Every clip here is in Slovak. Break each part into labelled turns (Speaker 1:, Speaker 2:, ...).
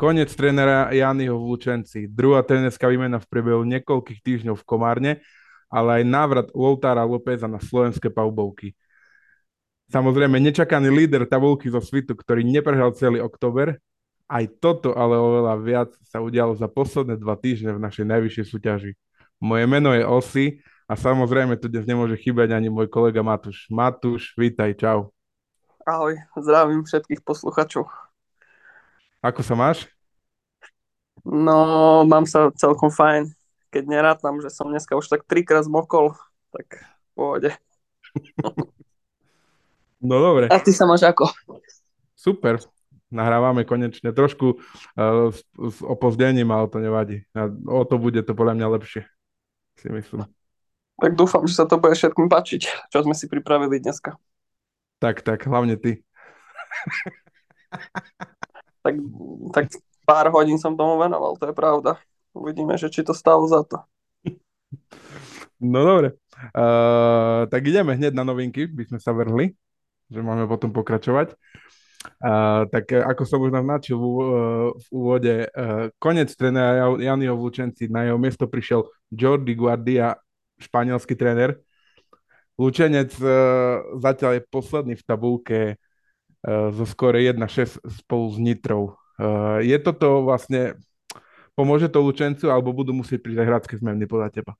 Speaker 1: Konec trénera Janyho v Lučenci. Druhá trénerská výmena v priebehu niekoľkých týždňov v Komárne, ale aj návrat Lotára Lópeza na slovenské paubovky. Samozrejme, nečakaný líder tabulky zo Svitu, ktorý neprehral celý október, aj toto ale oveľa viac sa udialo za posledné dva týždne v našej najvyššej súťaži. Moje meno je Osi a samozrejme tu dnes nemôže chýbať ani môj kolega Matúš. Matúš, vítaj, čau.
Speaker 2: Ahoj, zdravím všetkých posluchačov.
Speaker 1: Ako sa máš?
Speaker 2: No, mám sa celkom fajn. Keď nerátam, že som dneska už tak trikrát zmokol, tak pohode.
Speaker 1: No dobre.
Speaker 2: A ty sa máš ako?
Speaker 1: Super. Nahrávame konečne. Trošku uh, s, s opozdením, ale to nevadí. A o to bude to podľa mňa lepšie. Si myslím.
Speaker 2: Tak dúfam, že sa to bude všetkým páčiť, čo sme si pripravili dneska.
Speaker 1: Tak, tak, hlavne ty.
Speaker 2: tak, tak pár hodín som tomu venoval, to je pravda. Uvidíme, že či to stalo za to.
Speaker 1: No dobre. Uh, tak ideme hneď na novinky, by sme sa vrhli, že máme potom pokračovať. Uh, tak ako som už naznačil uh, v úvode, uh, konec trénera Janiho Vlučenci, na jeho miesto prišiel Jordi Guardia, španielský tréner. Lučenec uh, zatiaľ je posledný v tabulke zo skore 1-6 spolu s Nitrou. Uh, je toto vlastne, pomôže to Lučencu, alebo budú musieť prísť aj hradské zmeny podľa teba?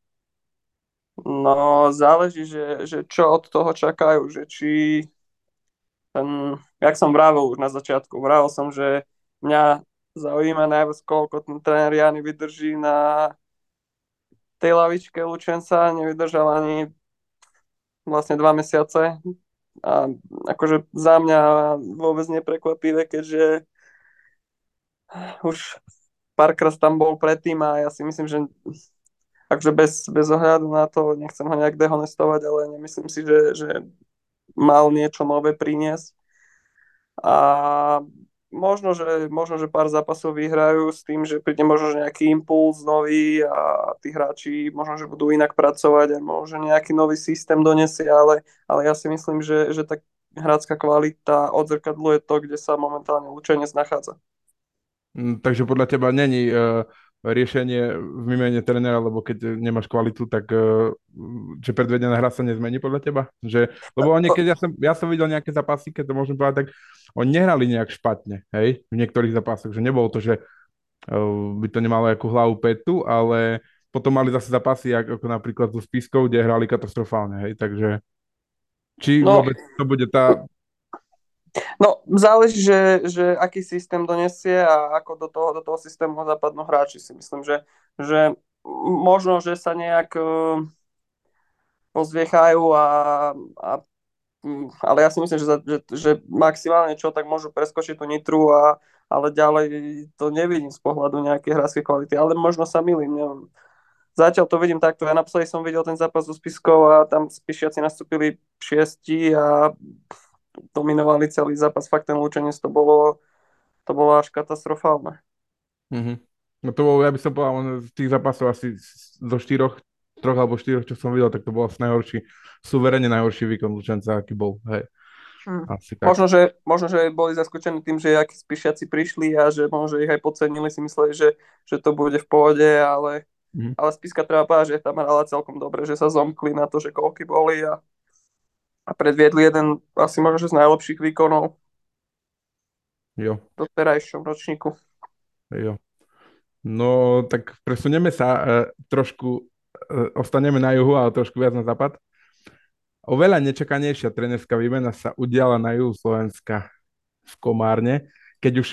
Speaker 2: No, záleží, že, že čo od toho čakajú, že či ten, jak som vravil už na začiatku, vravil som, že mňa zaujíma najviac, koľko ten tréner Jany vydrží na tej lavičke Lučenca, nevydržal ani vlastne dva mesiace a akože za mňa vôbec neprekvapivé, keďže už párkrát tam bol predtým a ja si myslím, že takže bez, bez ohľadu na to, nechcem ho nejak dehonestovať, ale nemyslím si, že, že mal niečo nové priniesť. A možno že, možno, že pár zápasov vyhrajú s tým, že príde možno že nejaký impuls nový a tí hráči možno, že budú inak pracovať a možno nejaký nový systém donesie, ale, ale ja si myslím, že, že tá hrácká kvalita odzrkadluje to, kde sa momentálne Lučenec nachádza.
Speaker 1: Mm, takže podľa teba není uh, riešenie v vymene trénera, lebo keď nemáš kvalitu, tak uh, že predvedená hra sa nezmení podľa teba? Že, lebo oni, keď ja som, ja som videl nejaké zápasy, keď to môžem povedať, tak oni nehrali nejak špatne, hej, v niektorých zápasoch, že nebolo to, že uh, by to nemalo ako hlavu petu, ale potom mali zase zápasy, ako napríklad so Spiskou, kde hrali katastrofálne, hej, takže či no, vôbec to bude tá
Speaker 2: No, záleží, že, že aký systém donesie a ako do toho, do toho systému zapadnú hráči. Si myslím, že, že možno, že sa nejak uh, pozviechajú a, a ale ja si myslím, že, že, že maximálne čo, tak môžu preskočiť tú nitru, a, ale ďalej to nevidím z pohľadu nejakej hráskej kvality, ale možno sa milím, neviem. Zatiaľ to vidím takto, ja naposledy som videl ten zápas so Spiskou a tam Spišiaci nastúpili šiesti a dominovali celý zápas, fakt ten Lučenec to bolo, to bolo až katastrofálne.
Speaker 1: Mm-hmm. No to bolo, ja by som povedal, z tých zápasov asi zo štyroch, troch alebo štyroch, čo som videl, tak to bol asi najhorší, suverene najhorší výkon Lučenca, aký bol. Hej.
Speaker 2: Hmm. Asi tak. Možno, že, možno, že boli zaskočení tým, že akí spíšiaci prišli a že možno, že ich aj podcenili, si mysleli, že, že to bude v pohode, ale, mm. ale spíska treba povedať, že tam hrala celkom dobre, že sa zomkli na to, že koľky boli a, a predviedli jeden asi možno z najlepších výkonov
Speaker 1: jo.
Speaker 2: do terajšom ročníku.
Speaker 1: Jo. No, tak presunieme sa e, trošku, e, ostaneme na juhu, ale trošku viac na západ. Oveľa nečakanejšia trenerská výmena sa udiala na juhu Slovenska v Komárne, keď už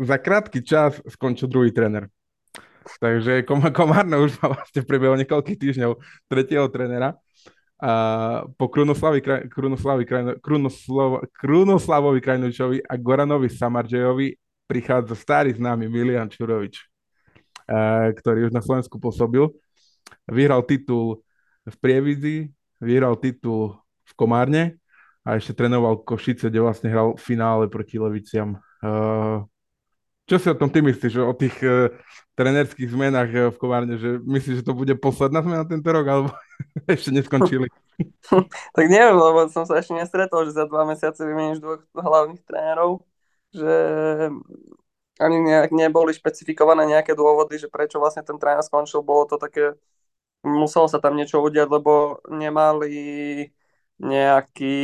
Speaker 1: za krátky čas skončil druhý tréner. Takže Komárne už má vlastne priebehu niekoľkých týždňov tretieho trénera a po Krunoslavi, Krunoslavi, Krunoslav, Krunoslavovi Krajnovičovi a Goranovi Samardžejovi prichádza starý známy Milian Čurovič, ktorý už na Slovensku pôsobil. Vyhral titul v Prievidzi, vyhral titul v Komárne a ešte trénoval Košice, kde vlastne hral v finále proti Leviciam. Čo si o tom ty myslíš, o tých uh, trenerských zmenách uh, v Kovárne, že myslíš, že to bude posledná zmena tento rok, alebo ešte neskončili?
Speaker 2: tak neviem, lebo som sa ešte nestretol, že za dva mesiace vymeníš dvoch hlavných trénerov, že ani nejak neboli špecifikované nejaké dôvody, že prečo vlastne ten tréner skončil. Bolo to také, muselo sa tam niečo udiať, lebo nemali nejaký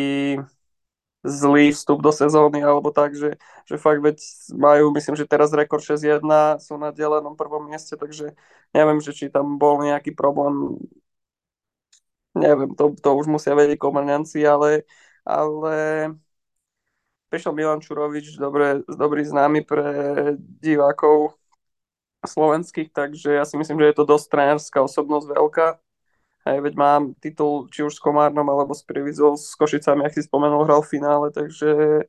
Speaker 2: zlý vstup do sezóny alebo tak, že, že fakt veď majú, myslím, že teraz rekord 6-1, sú na delenom prvom mieste, takže neviem, že či tam bol nejaký problém neviem, to, to už musia vedieť komerňanci, ale, ale prišiel Milan Čurovič, dobre, dobrý známy pre divákov slovenských, takže ja si myslím, že je to dosť trénerská osobnosť veľká. Aj veď mám titul či už s Komárnom alebo s Privizou, s Košicami, ak si spomenul, hral v finále, takže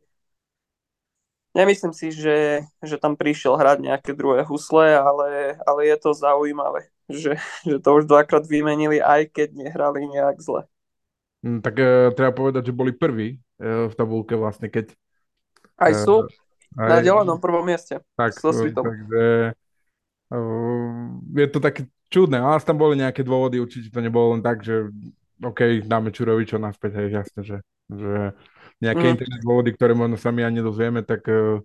Speaker 2: nemyslím si, že, že tam prišiel hrať nejaké druhé husle, ale, ale je to zaujímavé, že, že to už dvakrát vymenili, aj keď nehrali nejak zle.
Speaker 1: Mm, tak e, treba povedať, že boli prví e, v tabulke vlastne, keď
Speaker 2: aj sú aj, na delenom prvom mieste.
Speaker 1: Tak, so takže uh, je to také čudné, ale tam boli nejaké dôvody, určite to nebolo len tak, že OK, dáme Čurovičo naspäť, hej, jasne, že, že nejaké mm. interné dôvody, ktoré možno sami ani nedozvieme, tak uh,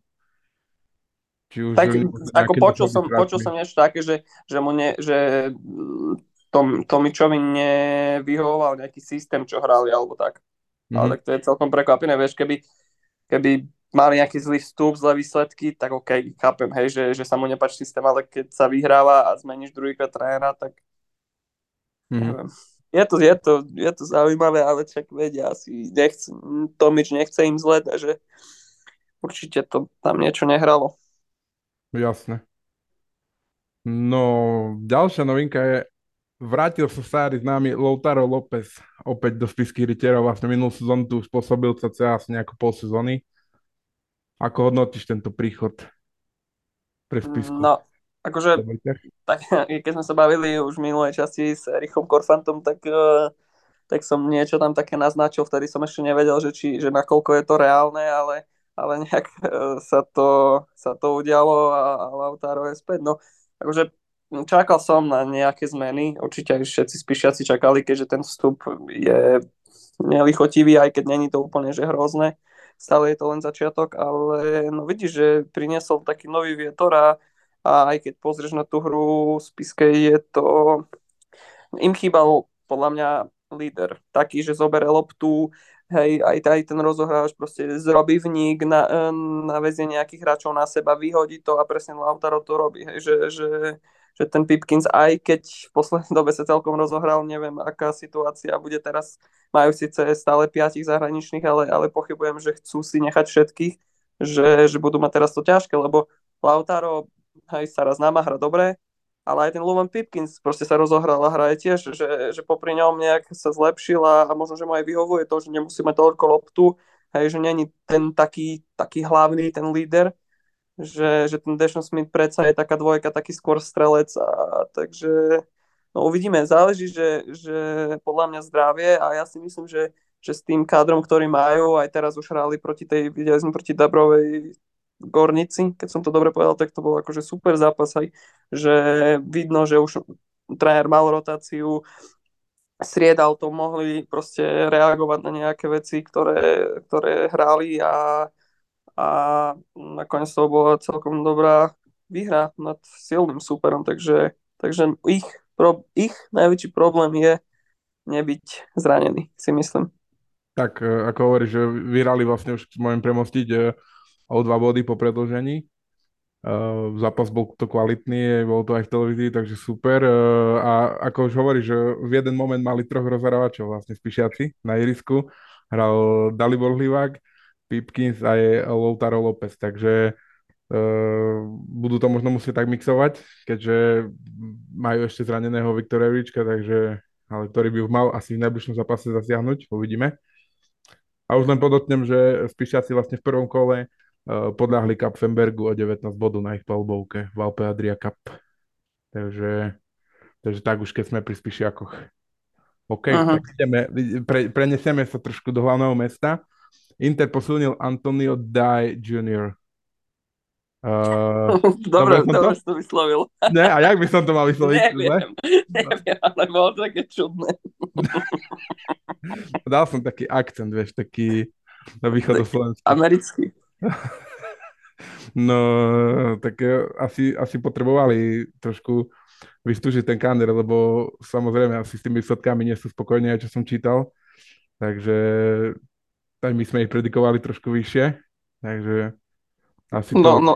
Speaker 2: či už tak, ako počul som, počul som niečo také, že, že, mu ne, že Tom, Tomičovi nevyhovoval nejaký systém, čo hrali, alebo tak. Mm-hmm. Ale mhm. tak to je celkom prekvapivé, vieš, keby, keby mali nejaký zlý vstup, zlé výsledky, tak OK, chápem, hej, že, že sa mu nepáči systém, ale keď sa vyhráva a zmeníš druhýkrát trénera, tak neviem. Je to, je, to, je to zaujímavé, ale čak vedia, asi nechce, Tomič nechce im zle, takže určite to tam niečo nehralo.
Speaker 1: Jasné. No, ďalšia novinka je, vrátil sa Sári známy Loutaro López opäť do spisky rytierov, vlastne minulú sezónu tu spôsobil sa asi nejako pol sezóny ako hodnotíš tento príchod pre spisku?
Speaker 2: No, akože, tak, keď sme sa bavili už v minulej časti s Erichom Korfantom, tak, uh, tak som niečo tam také naznačil, vtedy som ešte nevedel, že, či, že nakoľko je to reálne, ale, ale nejak uh, sa, to, sa to udialo a, a Lautaro je späť. No, akože čakal som na nejaké zmeny, určite aj všetci spíšiaci čakali, keďže ten vstup je nelichotivý, aj keď není to úplne že hrozné stále je to len začiatok, ale no vidíš, že priniesol taký nový vietor a, a aj keď pozrieš na tú hru z Piskej, je to... Im chýbal podľa mňa líder, taký, že zobere loptu, hej, aj, aj ten rozohrávač proste zrobí vník, na, navezie nejakých hráčov na seba, vyhodí to a presne Lautaro to robí, hej, že, že, že ten Pipkins, aj keď v poslednej dobe sa celkom rozohral, neviem, aká situácia bude teraz majú síce stále piatich zahraničných, ale, ale pochybujem, že chcú si nechať všetkých, že, že budú mať teraz to ťažké, lebo Lautaro aj sa raz náma hra dobre, ale aj ten Lumen Pipkins proste sa rozohral a hraje tiež, že, že popri ňom nejak sa zlepšil a, a možno, že mu aj vyhovuje to, že nemusí mať toľko loptu, hej, že není ten taký, taký hlavný, ten líder, že, že ten Dešon Smith predsa je taká dvojka, taký skôr strelec a takže No uvidíme, záleží, že, že podľa mňa zdravie a ja si myslím, že, že s tým kádrom, ktorý majú, aj teraz už hrali proti tej, videli sme proti Dabrovej Gornici, keď som to dobre povedal, tak to bol akože super zápas aj, že vidno, že už tréner mal rotáciu, striedal to, mohli proste reagovať na nejaké veci, ktoré, ktoré hrali a, a nakoniec to bola celkom dobrá výhra nad silným superom, takže, takže ich pro, ich najväčší problém je nebyť zranený, si myslím.
Speaker 1: Tak, e, ako hovoríš, že vyrali vlastne už môžem premostiť e, o dva body po predlžení. Uh, zápas bol to kvalitný, bol to aj v televízii, takže super. Uh, a ako už hovoríš, v jeden moment mali troch rozhrávačov vlastne spíšiaci na irisku. Hral Dalibor Hlivák, Pipkins a je Loutaro López, takže Uh, budú to možno musieť tak mixovať, keďže majú ešte zraneného Viktora Evička, takže, ale ktorý by mal asi v najbližšom zápase zasiahnuť, uvidíme. A už len podotknem, že Spišiaci vlastne v prvom kole podľahli Kapfenbergu o 19 bodov na ich palbovke v Alpe Adria Cup. Takže, takže tak už keď sme pri Spišiakoch. OK, ideme, pre, prenesieme sa trošku do hlavného mesta. Inter posunil Antonio Dai Jr.
Speaker 2: Uh, dobre, dobre, to? to vyslovil.
Speaker 1: Ne, a jak by som to mal vysloviť?
Speaker 2: neviem, neviem, ale bolo to také čudné.
Speaker 1: Dal som taký akcent, vieš, taký na východoslovenský.
Speaker 2: Americký.
Speaker 1: No, tak asi, asi potrebovali trošku vystúžiť ten kander, lebo samozrejme asi s tými výsledkami nie sú spokojní, čo som čítal. Takže aj my sme ich predikovali trošku vyššie. Takže asi to...
Speaker 2: No, no,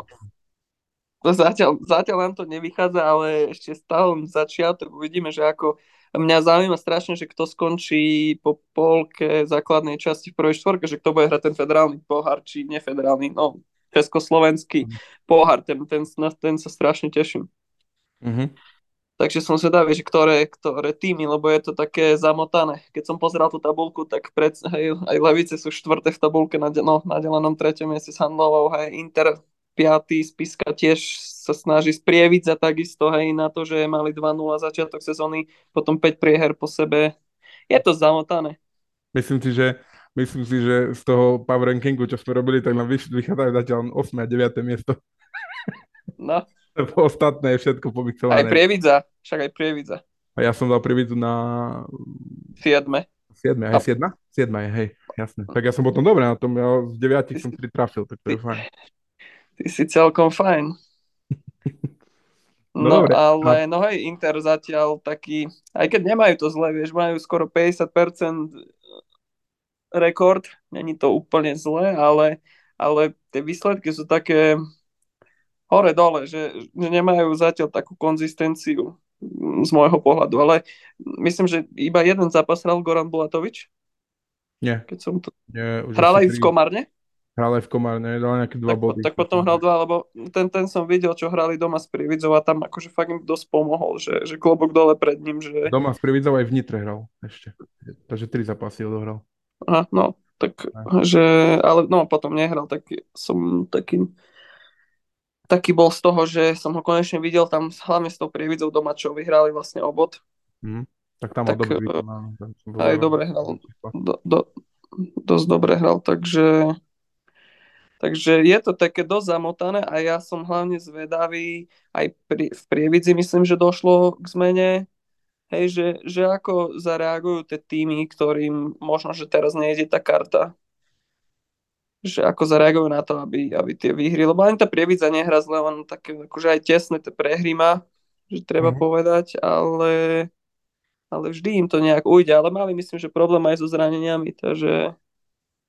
Speaker 2: Zatiaľ, zatiaľ nám to nevychádza, ale ešte stále začiatok. Uvidíme, že ako mňa zaujíma strašne, že kto skončí po polke základnej časti v prvej štvorke, že kto bude hrať ten federálny pohár, či nefederálny, no československý mm. pohár, ten, ten, ten sa strašne teším. Mm-hmm. Takže som zvedavý, že ktoré, ktoré týmy, lebo je to také zamotané. Keď som pozeral tú tabulku, tak pred, hej, aj Levice sú štvrté v tabulke na, no, na delenom treťom mieste s Handlovou, hej, Inter piatý, Spiska tiež sa snaží sprieviť za takisto hej, na to, že mali 2-0 začiatok sezóny, potom 5 prieher po sebe. Je to zamotané.
Speaker 1: Myslím si, že myslím si, že z toho power rankingu, čo sme robili, tak nám vychádzajú zatiaľ 8 a 9 miesto.
Speaker 2: No.
Speaker 1: Ostatné je všetko pomixované.
Speaker 2: Aj Prievidza, však aj Prievidza.
Speaker 1: A ja som dal Prievidzu na...
Speaker 2: 7.
Speaker 1: 7, aj 7? 7 je, hej, jasne. Tak ja som potom dobre na tom, ja z 9 som 3 trafil, tak to je fajn.
Speaker 2: Ty si celkom fajn. No, no Dobre. ale no hej, Inter zatiaľ taký, aj keď nemajú to zle, vieš, majú skoro 50% rekord, není to úplne zle, ale, ale tie výsledky sú také hore-dole, že, že nemajú zatiaľ takú konzistenciu z môjho pohľadu, ale myslím, že iba jeden zápas hral Goran Bulatovič.
Speaker 1: Nie.
Speaker 2: Keď som to...
Speaker 1: Nie,
Speaker 2: už hral aj v Komárne?
Speaker 1: Hral aj v Komárne, dal nejaké dva
Speaker 2: tak,
Speaker 1: body.
Speaker 2: Tak potom hral dva, lebo ten, ten som videl, čo hrali doma s Prividzou a tam akože fakt im dosť pomohol, že, že klobok dole pred ním. Že...
Speaker 1: Doma s Prividzou aj v Nitre hral ešte. Takže tri zápasy odohral.
Speaker 2: Aha, no, tak, aj. že, ale no, potom nehral, tak som taký, taký bol z toho, že som ho konečne videl tam hlavne s tou Prividzou doma, čo vyhrali vlastne obod.
Speaker 1: Mm, tak tam tak, dobrý výkon.
Speaker 2: Aj dobre hral. Do, do, dosť dobre hral, takže Takže je to také dosť zamotané a ja som hlavne zvedavý, aj pri, v Prievidzi myslím, že došlo k zmene, hej, že, že ako zareagujú tie týmy, ktorým možno, že teraz nejde tá karta. Že ako zareagujú na to, aby, aby tie výhry, lebo ani tá Prievidza nehrá zle, len také akože aj tesné tie prehry má, že treba mm-hmm. povedať, ale, ale vždy im to nejak ujde, ale mali myslím, že problém aj so zraneniami, takže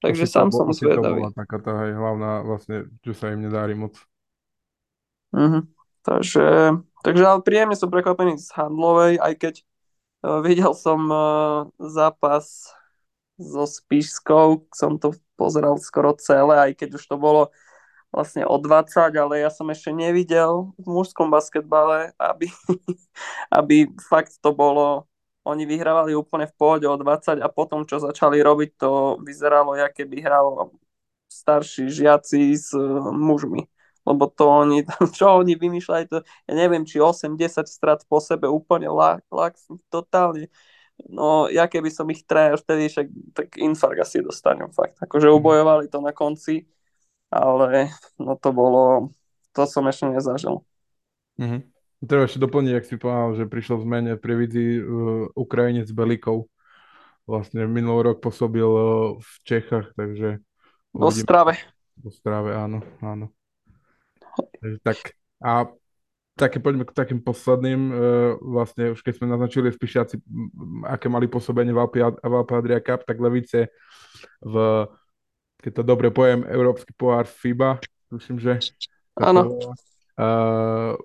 Speaker 2: Takže sám som zvedavý.
Speaker 1: To bola taká tá hej, hlavná vlastne, že sa im nedári moc.
Speaker 2: Uh-huh. Takže, takže ale príjemne som prekvapený z Handlovej, aj keď uh, videl som uh, zápas so Spišskou, som to pozeral skoro celé, aj keď už to bolo vlastne o 20, ale ja som ešte nevidel v mužskom basketbale, aby, aby fakt to bolo oni vyhrávali úplne v pohode o 20 a potom, čo začali robiť, to vyzeralo, aké by hral starší žiaci s uh, mužmi. Lebo to oni, čo oni vymýšľali, to, ja neviem, či 8-10 strat po sebe úplne lak, lak totálne. No, ja keby som ich tréner vtedy, však tak infarkt asi dostanem fakt. Akože mhm. ubojovali to na konci, ale no to bolo, to som ešte nezažil.
Speaker 1: Mm-hmm. Treba ešte doplniť, ak si povedal, že prišiel v zmene pri vidzi uh, Ukrajinec Belikov. Vlastne minulý rok pôsobil uh, v Čechách, takže...
Speaker 2: V Ostrave.
Speaker 1: V Ostrave, áno, áno. Takže tak, a také poďme k takým posledným, uh, vlastne už keď sme naznačili Spišiaci, aké mali pôsobenie v Alpe, Adria Cup, tak Levice v, keď to dobre pojem, Európsky pohár FIBA, myslím, že...
Speaker 2: Áno.
Speaker 1: Uh,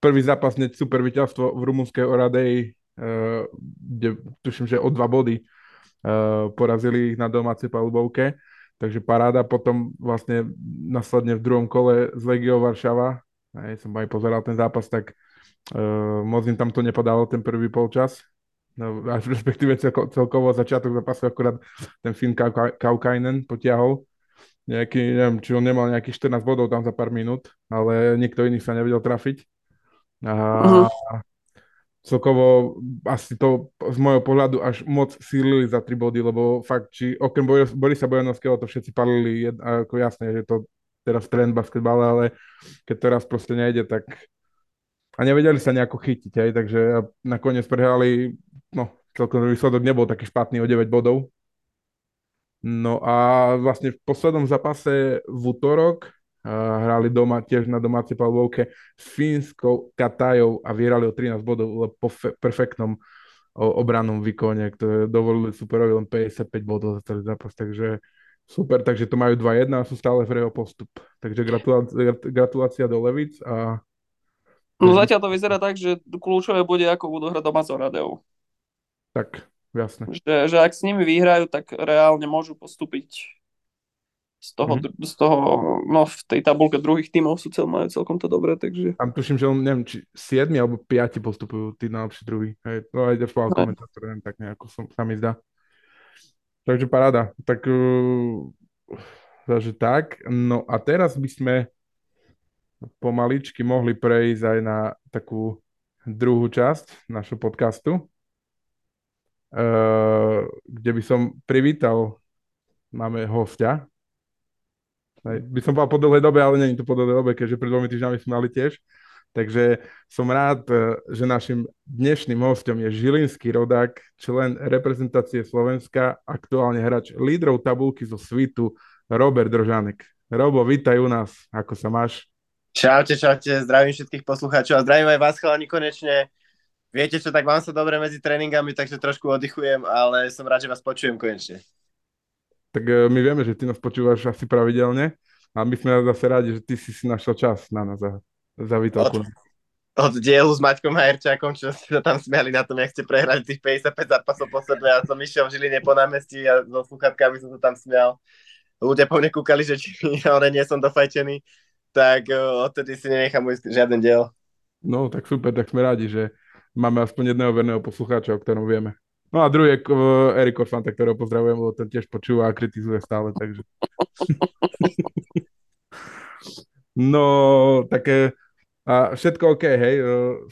Speaker 1: prvý zápas hneď super víťazstvo v rumunskej Oradei, uh, kde tuším, že o dva body uh, porazili ich na domácej palubovke. Takže paráda, potom vlastne následne v druhom kole z Legiou Varšava, aj som aj pozeral ten zápas, tak uh, moc im tam to nepadalo ten prvý polčas. No, až respektíve celko, celkovo začiatok zápasu akurát ten Finn Kaukainen potiahol. Nejaký, neviem, či on nemal nejakých 14 bodov tam za pár minút, ale nikto iný sa nevedel trafiť. A uh-huh. celkovo asi to z môjho pohľadu až moc sílili za tri body, lebo fakt, či okrem Borisa Bojanovského to všetci palili, ako jasné, že to teraz trend basketbale, ale keď to raz proste nejde, tak a nevedeli sa nejako chytiť, aj, takže nakoniec prehrali, no celkom výsledok nebol taký špatný o 9 bodov. No a vlastne v poslednom zápase v útorok hrali doma tiež na domácej palbovke s Fínskou Katajou a vyhrali o 13 bodov po fe- perfektnom obrannom výkone, ktoré dovolili superovi len 55 bodov za celý zápas, takže super, takže to majú 2-1 a sú stále v jeho postup. Takže gratulácia, gratulácia do Levic a
Speaker 2: No zatiaľ to vyzerá tak, že kľúčové bude, ako budú hrať doma s Oradeu.
Speaker 1: Tak, jasne.
Speaker 2: Že, že ak s nimi vyhrajú, tak reálne môžu postúpiť z toho, mm-hmm. z toho, no v tej tabulke druhých tímov sú cel, majú celkom to dobré, takže...
Speaker 1: Tam tuším, že on, neviem, či 7 alebo 5 postupujú tí najlepší druhý. Hej, to aj defloval no. komentátor, neviem, tak nejako som, sa mi zdá. Takže paráda. Tak, uh, takže tak. No a teraz by sme pomaličky mohli prejsť aj na takú druhú časť našho podcastu, uh, kde by som privítal, máme hostia, Hej. By som povedal po dlhej dobe, ale není to po dlhej dobe, keďže pred dvomi týždňami sme mali tiež. Takže som rád, e, že našim dnešným hostom je Žilinský rodák, člen reprezentácie Slovenska, aktuálne hráč lídrov tabulky zo svitu Robert Držánek. Robo, vítaj u nás, ako sa máš?
Speaker 3: Čaute, čaute, zdravím všetkých poslucháčov a zdravím aj vás, chalani, konečne. Viete čo, tak mám sa dobre medzi tréningami, takže trošku oddychujem, ale som rád, že vás počujem konečne
Speaker 1: tak e, my vieme, že ty nás počúvaš asi pravidelne a my sme zase radi, že ty si si našiel čas na nás za, za
Speaker 3: Od, od dielu s Maťkom Hajerčákom, čo ste sa tam smiali na tom, jak ste prehrali tých 55 zápasov po sebe a som išiel v Žiline po námestí a so sluchatkami som sa tam smial. Ľudia po mne kúkali, že či ale nie som dofajčený, tak e, odtedy si nenechám ujsť žiaden diel.
Speaker 1: No, tak super, tak sme radi, že máme aspoň jedného verného poslucháča, o ktorom vieme. No a druhý je Erik Orfanta, ktorého pozdravujem, lebo ten tiež počúva a kritizuje stále, takže... no, také... A všetko OK, hej?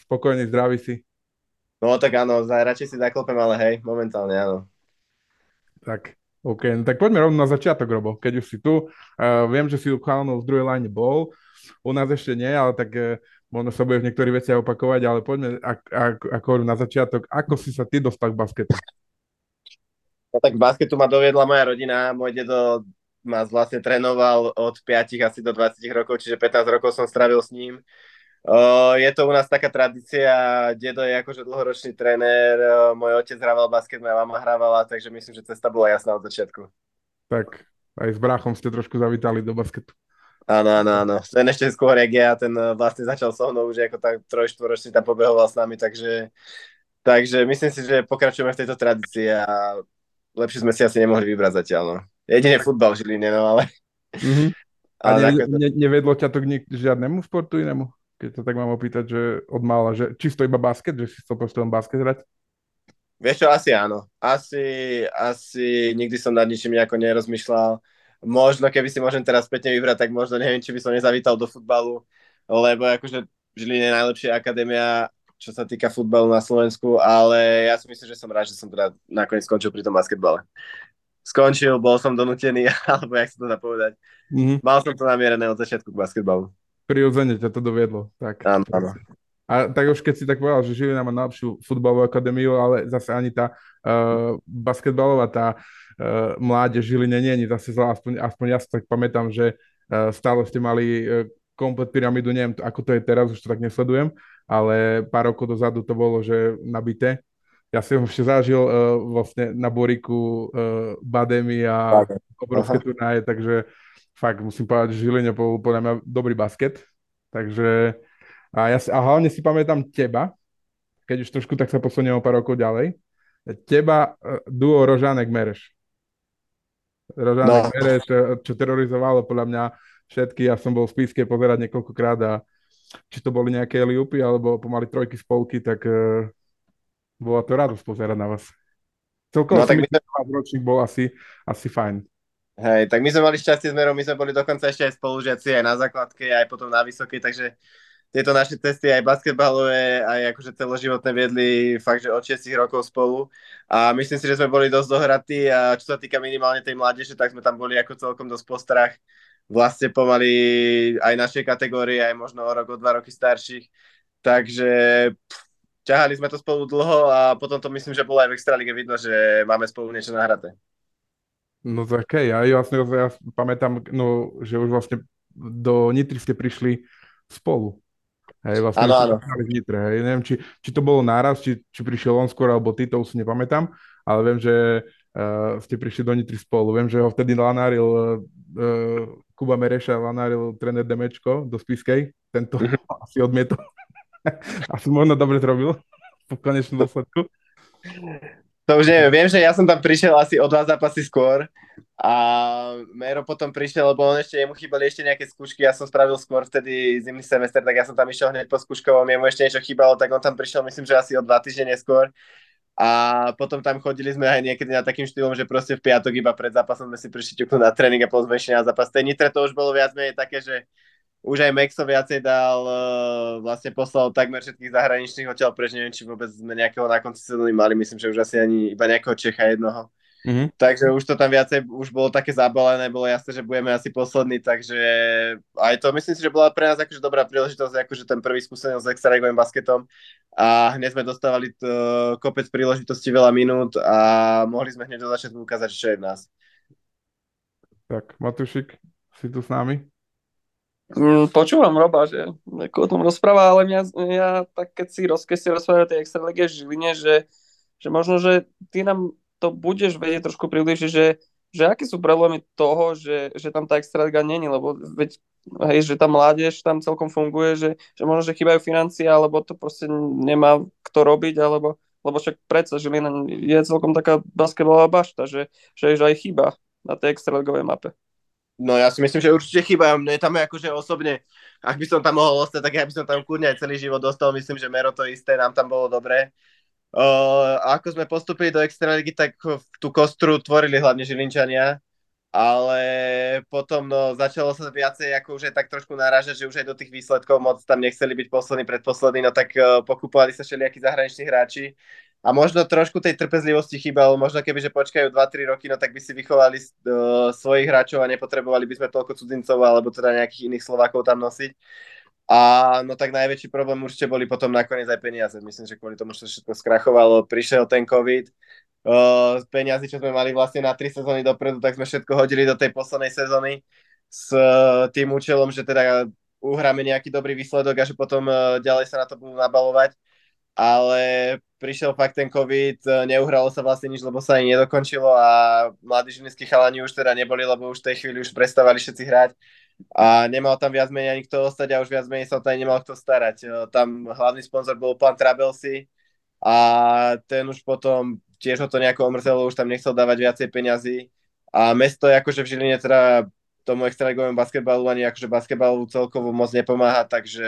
Speaker 1: Spokojný, zdravý si?
Speaker 3: No tak áno, radšej si zaklopem, ale hej, momentálne áno.
Speaker 1: Tak, OK, no tak poďme rovno na začiatok, Robo, keď už si tu. Uh, viem, že si u Chalnov v druhej line bol, u nás ešte nie, ale tak uh, možno sa bude v niektorých veciach opakovať, ale poďme ak, ak, ako na začiatok, ako si sa ty dostal k basketu?
Speaker 3: No tak k basketu ma doviedla moja rodina, môj dedo ma vlastne trénoval od 5 asi do 20 rokov, čiže 15 rokov som strávil s ním. Je to u nás taká tradícia, dedo je akože dlhoročný tréner, môj otec hrával basket, moja mama hrávala, takže myslím, že cesta bola jasná od začiatku.
Speaker 1: Tak, aj s bráchom ste trošku zavítali do basketu.
Speaker 3: Áno, áno, áno. Ten ešte skôr ja, ten eh, vlastne začal so mnou už ako tak trojštvoročný tam pobehoval s nami, takže, takže myslím si, že pokračujeme v tejto tradícii a lepšie sme si asi nemohli vybrať zatiaľ, no. Jedine futbal v Žiline, no ale...
Speaker 1: Mm-hmm. A ne, ne, nevedlo ťa to k žiadnemu sportu inému? Keď to tak mám opýtať, že od mála, že čisto iba basket, že si chcel proste len basket hrať?
Speaker 3: Vieš čo, asi áno. Asi, asi nikdy som nad ničím nejako nerozmýšľal možno keby si môžem teraz spätne vybrať, tak možno neviem, či by som nezavítal do futbalu, lebo akože Žiline je najlepšia akadémia, čo sa týka futbalu na Slovensku, ale ja si myslím, že som rád, že som teda nakoniec skončil pri tom basketbale. Skončil, bol som donútený, alebo jak sa to dá povedať. Mm-hmm. Mal som to namierené od začiatku k basketbalu.
Speaker 1: Prirodzene ťa to doviedlo. Tak.
Speaker 3: Áno, áno.
Speaker 1: A tak už keď si tak povedal, že Žilina má najlepšiu futbalovú akadémiu, ale zase ani tá uh, basketbalová, tá uh, mládež Žiline je zase zlá, aspoň, aspoň ja si tak pamätám, že uh, stále ste mali uh, komplet pyramídu, neviem, ako to je teraz, už to tak nesledujem, ale pár rokov dozadu to bolo, že nabité. Ja som ešte zažil uh, vlastne na Boriku uh, Bademy a obrovské turnaje, takže fakt musím povedať, že Žiline bol podľa mňa dobrý basket, takže a, ja si, a hlavne si pamätám teba, keď už trošku tak sa posuniem o pár rokov ďalej, teba uh, duo Rožánek Mereš. Rožánek no. Mereš, čo terorizovalo podľa mňa všetky, ja som bol v Spíske pozerať niekoľkokrát a či to boli nejaké liupy alebo pomaly trojky spolky, tak uh, bola to radosť pozerať na vás. Celkovo no, tak my... ročník bol asi, asi fajn.
Speaker 3: Hej, tak my sme mali šťastie s Merom, my sme boli dokonca ešte aj spolužiaci aj na základke, aj potom na vysokej, takže tieto naše cesty aj basketbalové, aj akože celoživotné viedli fakt, že od 6 rokov spolu a myslím si, že sme boli dosť dohratí a čo sa týka minimálne tej mládeže, tak sme tam boli ako celkom dosť postrach vlastne pomaly aj našej kategórie, aj možno o rok, o dva roky starších, takže pff, ťahali sme to spolu dlho a potom to myslím, že bolo aj v Extralige vidno, že máme spolu niečo nahraté.
Speaker 1: No tak okay. ja, vlastne, ja pamätám, no, že už vlastne do Nitry ste prišli spolu. Hej, vlastne
Speaker 3: Áno,
Speaker 1: ste
Speaker 3: áno.
Speaker 1: hrali v Nitre, hej. Neviem, či, či to bolo náraz, či, či prišiel on skôr, alebo ty, to už si nepamätám, ale viem, že uh, ste prišli do Nitry spolu. Viem, že ho vtedy lanáril uh, Kuba Mereša, lanáril tréner Demečko do Spiskej. Tento asi odmietol. asi možno dobre to robil v konečnom dôsledku.
Speaker 3: To už neviem, viem, že ja som tam prišiel asi o dva zápasy skôr a Mero potom prišiel, lebo on ešte, jemu chýbali ešte nejaké skúšky, ja som spravil skôr vtedy zimný semester, tak ja som tam išiel hneď po skúškovom, jemu ešte niečo chýbalo, tak on tam prišiel myslím, že asi o dva týždne neskôr. A potom tam chodili sme aj niekedy na takým štýlom, že proste v piatok iba pred zápasom sme si prišli na tréning a potom na zápas. Tej Nitre to už bolo viac menej také, že už aj Mexo viacej dal, vlastne poslal takmer všetkých zahraničných odtiaľ preč, neviem, či vôbec sme nejakého na konci sezóny mali, myslím, že už asi ani iba nejakého Čecha jednoho. Mm-hmm. Takže už to tam viacej, už bolo také zabalené, bolo jasné, že budeme asi poslední, takže aj to myslím si, že bola pre nás akože dobrá príležitosť, akože ten prvý skúsenosť s extraligovým basketom a hneď sme dostávali to, kopec príležitostí, veľa minút a mohli sme hneď do začiatku ukázať, čo je v nás.
Speaker 1: Tak, Matušik, si tu s nami?
Speaker 2: Mm, počúvam Roba, že ako o tom rozpráva, ale mňa, ja tak keď si, roz, keď rozpráva tej extralege Žiline, že, že možno, že ty nám to budeš vedieť trošku približiť, že, že aké sú problémy toho, že, že tam tá extraliga není, lebo veď, hej, že tá mládež tam celkom funguje, že, že možno, že chýbajú financie, alebo to proste nemá kto robiť, alebo lebo však predsa Žilina je celkom taká basketbalová bašta, že, že, že aj chýba na tej extraligovej mape.
Speaker 3: No ja si myslím, že určite chýba. Mne tam akože osobne, ak by som tam mohol ostať, tak ja by som tam kľudne aj celý život dostal. Myslím, že Mero to isté, nám tam bolo dobré. Uh, ako sme postupili do Extraligy, tak tú kostru tvorili hlavne Žilinčania, ale potom no, začalo sa viacej ako už aj tak trošku narážať, že už aj do tých výsledkov moc tam nechceli byť poslední, predposlední, no tak uh, pokupovali sa všelijakí zahraniční hráči a možno trošku tej trpezlivosti chýbalo, možno keby, že počkajú 2-3 roky, no tak by si vychovali uh, svojich hráčov a nepotrebovali by sme toľko cudzincov alebo teda nejakých iných Slovákov tam nosiť. A no tak najväčší problém určite boli potom nakoniec aj peniaze. Myslím, že kvôli tomu, že všetko skrachovalo, prišiel ten COVID, uh, peniazy, čo sme mali vlastne na 3 sezóny dopredu, tak sme všetko hodili do tej poslednej sezóny s uh, tým účelom, že teda uhráme nejaký dobrý výsledok a že potom uh, ďalej sa na to budú nabalovať ale prišiel fakt ten COVID, neuhralo sa vlastne nič, lebo sa ani nedokončilo a mladí žilinskí chalani už teda neboli, lebo už v tej chvíli už prestávali všetci hrať a nemal tam viac menej ani kto ostať a už viac menej sa tam nemal kto starať. Tam hlavný sponzor bol pán Trabelsi a ten už potom tiež ho to nejako omrzelo, už tam nechcel dávať viacej peňazí a mesto akože v Žiline teda tomu extraligovému basketbalu ani akože basketbalu celkovo moc nepomáha, takže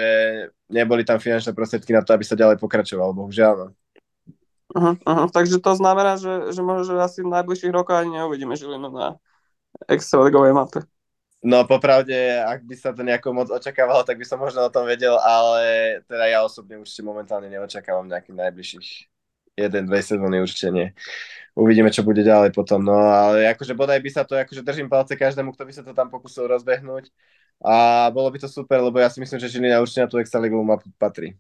Speaker 3: neboli tam finančné prostriedky na to, aby sa ďalej pokračoval, bohužiaľ. No.
Speaker 2: Uh-huh, uh-huh. Takže to znamená, že, že možno, že asi v najbližších rokoch ani neuvidíme Žilinu na extraligovej mape.
Speaker 3: No popravde, ak by sa to nejako moc očakávalo, tak by som možno o tom vedel, ale teda ja osobne určite momentálne neočakávam nejakých najbližších jeden, dve sezóny určite nie uvidíme, čo bude ďalej potom. No ale akože bodaj by sa to, akože držím palce každému, kto by sa to tam pokusil rozbehnúť a bolo by to super, lebo ja si myslím, že Žilina určite na tú extraligovú mapu patrí.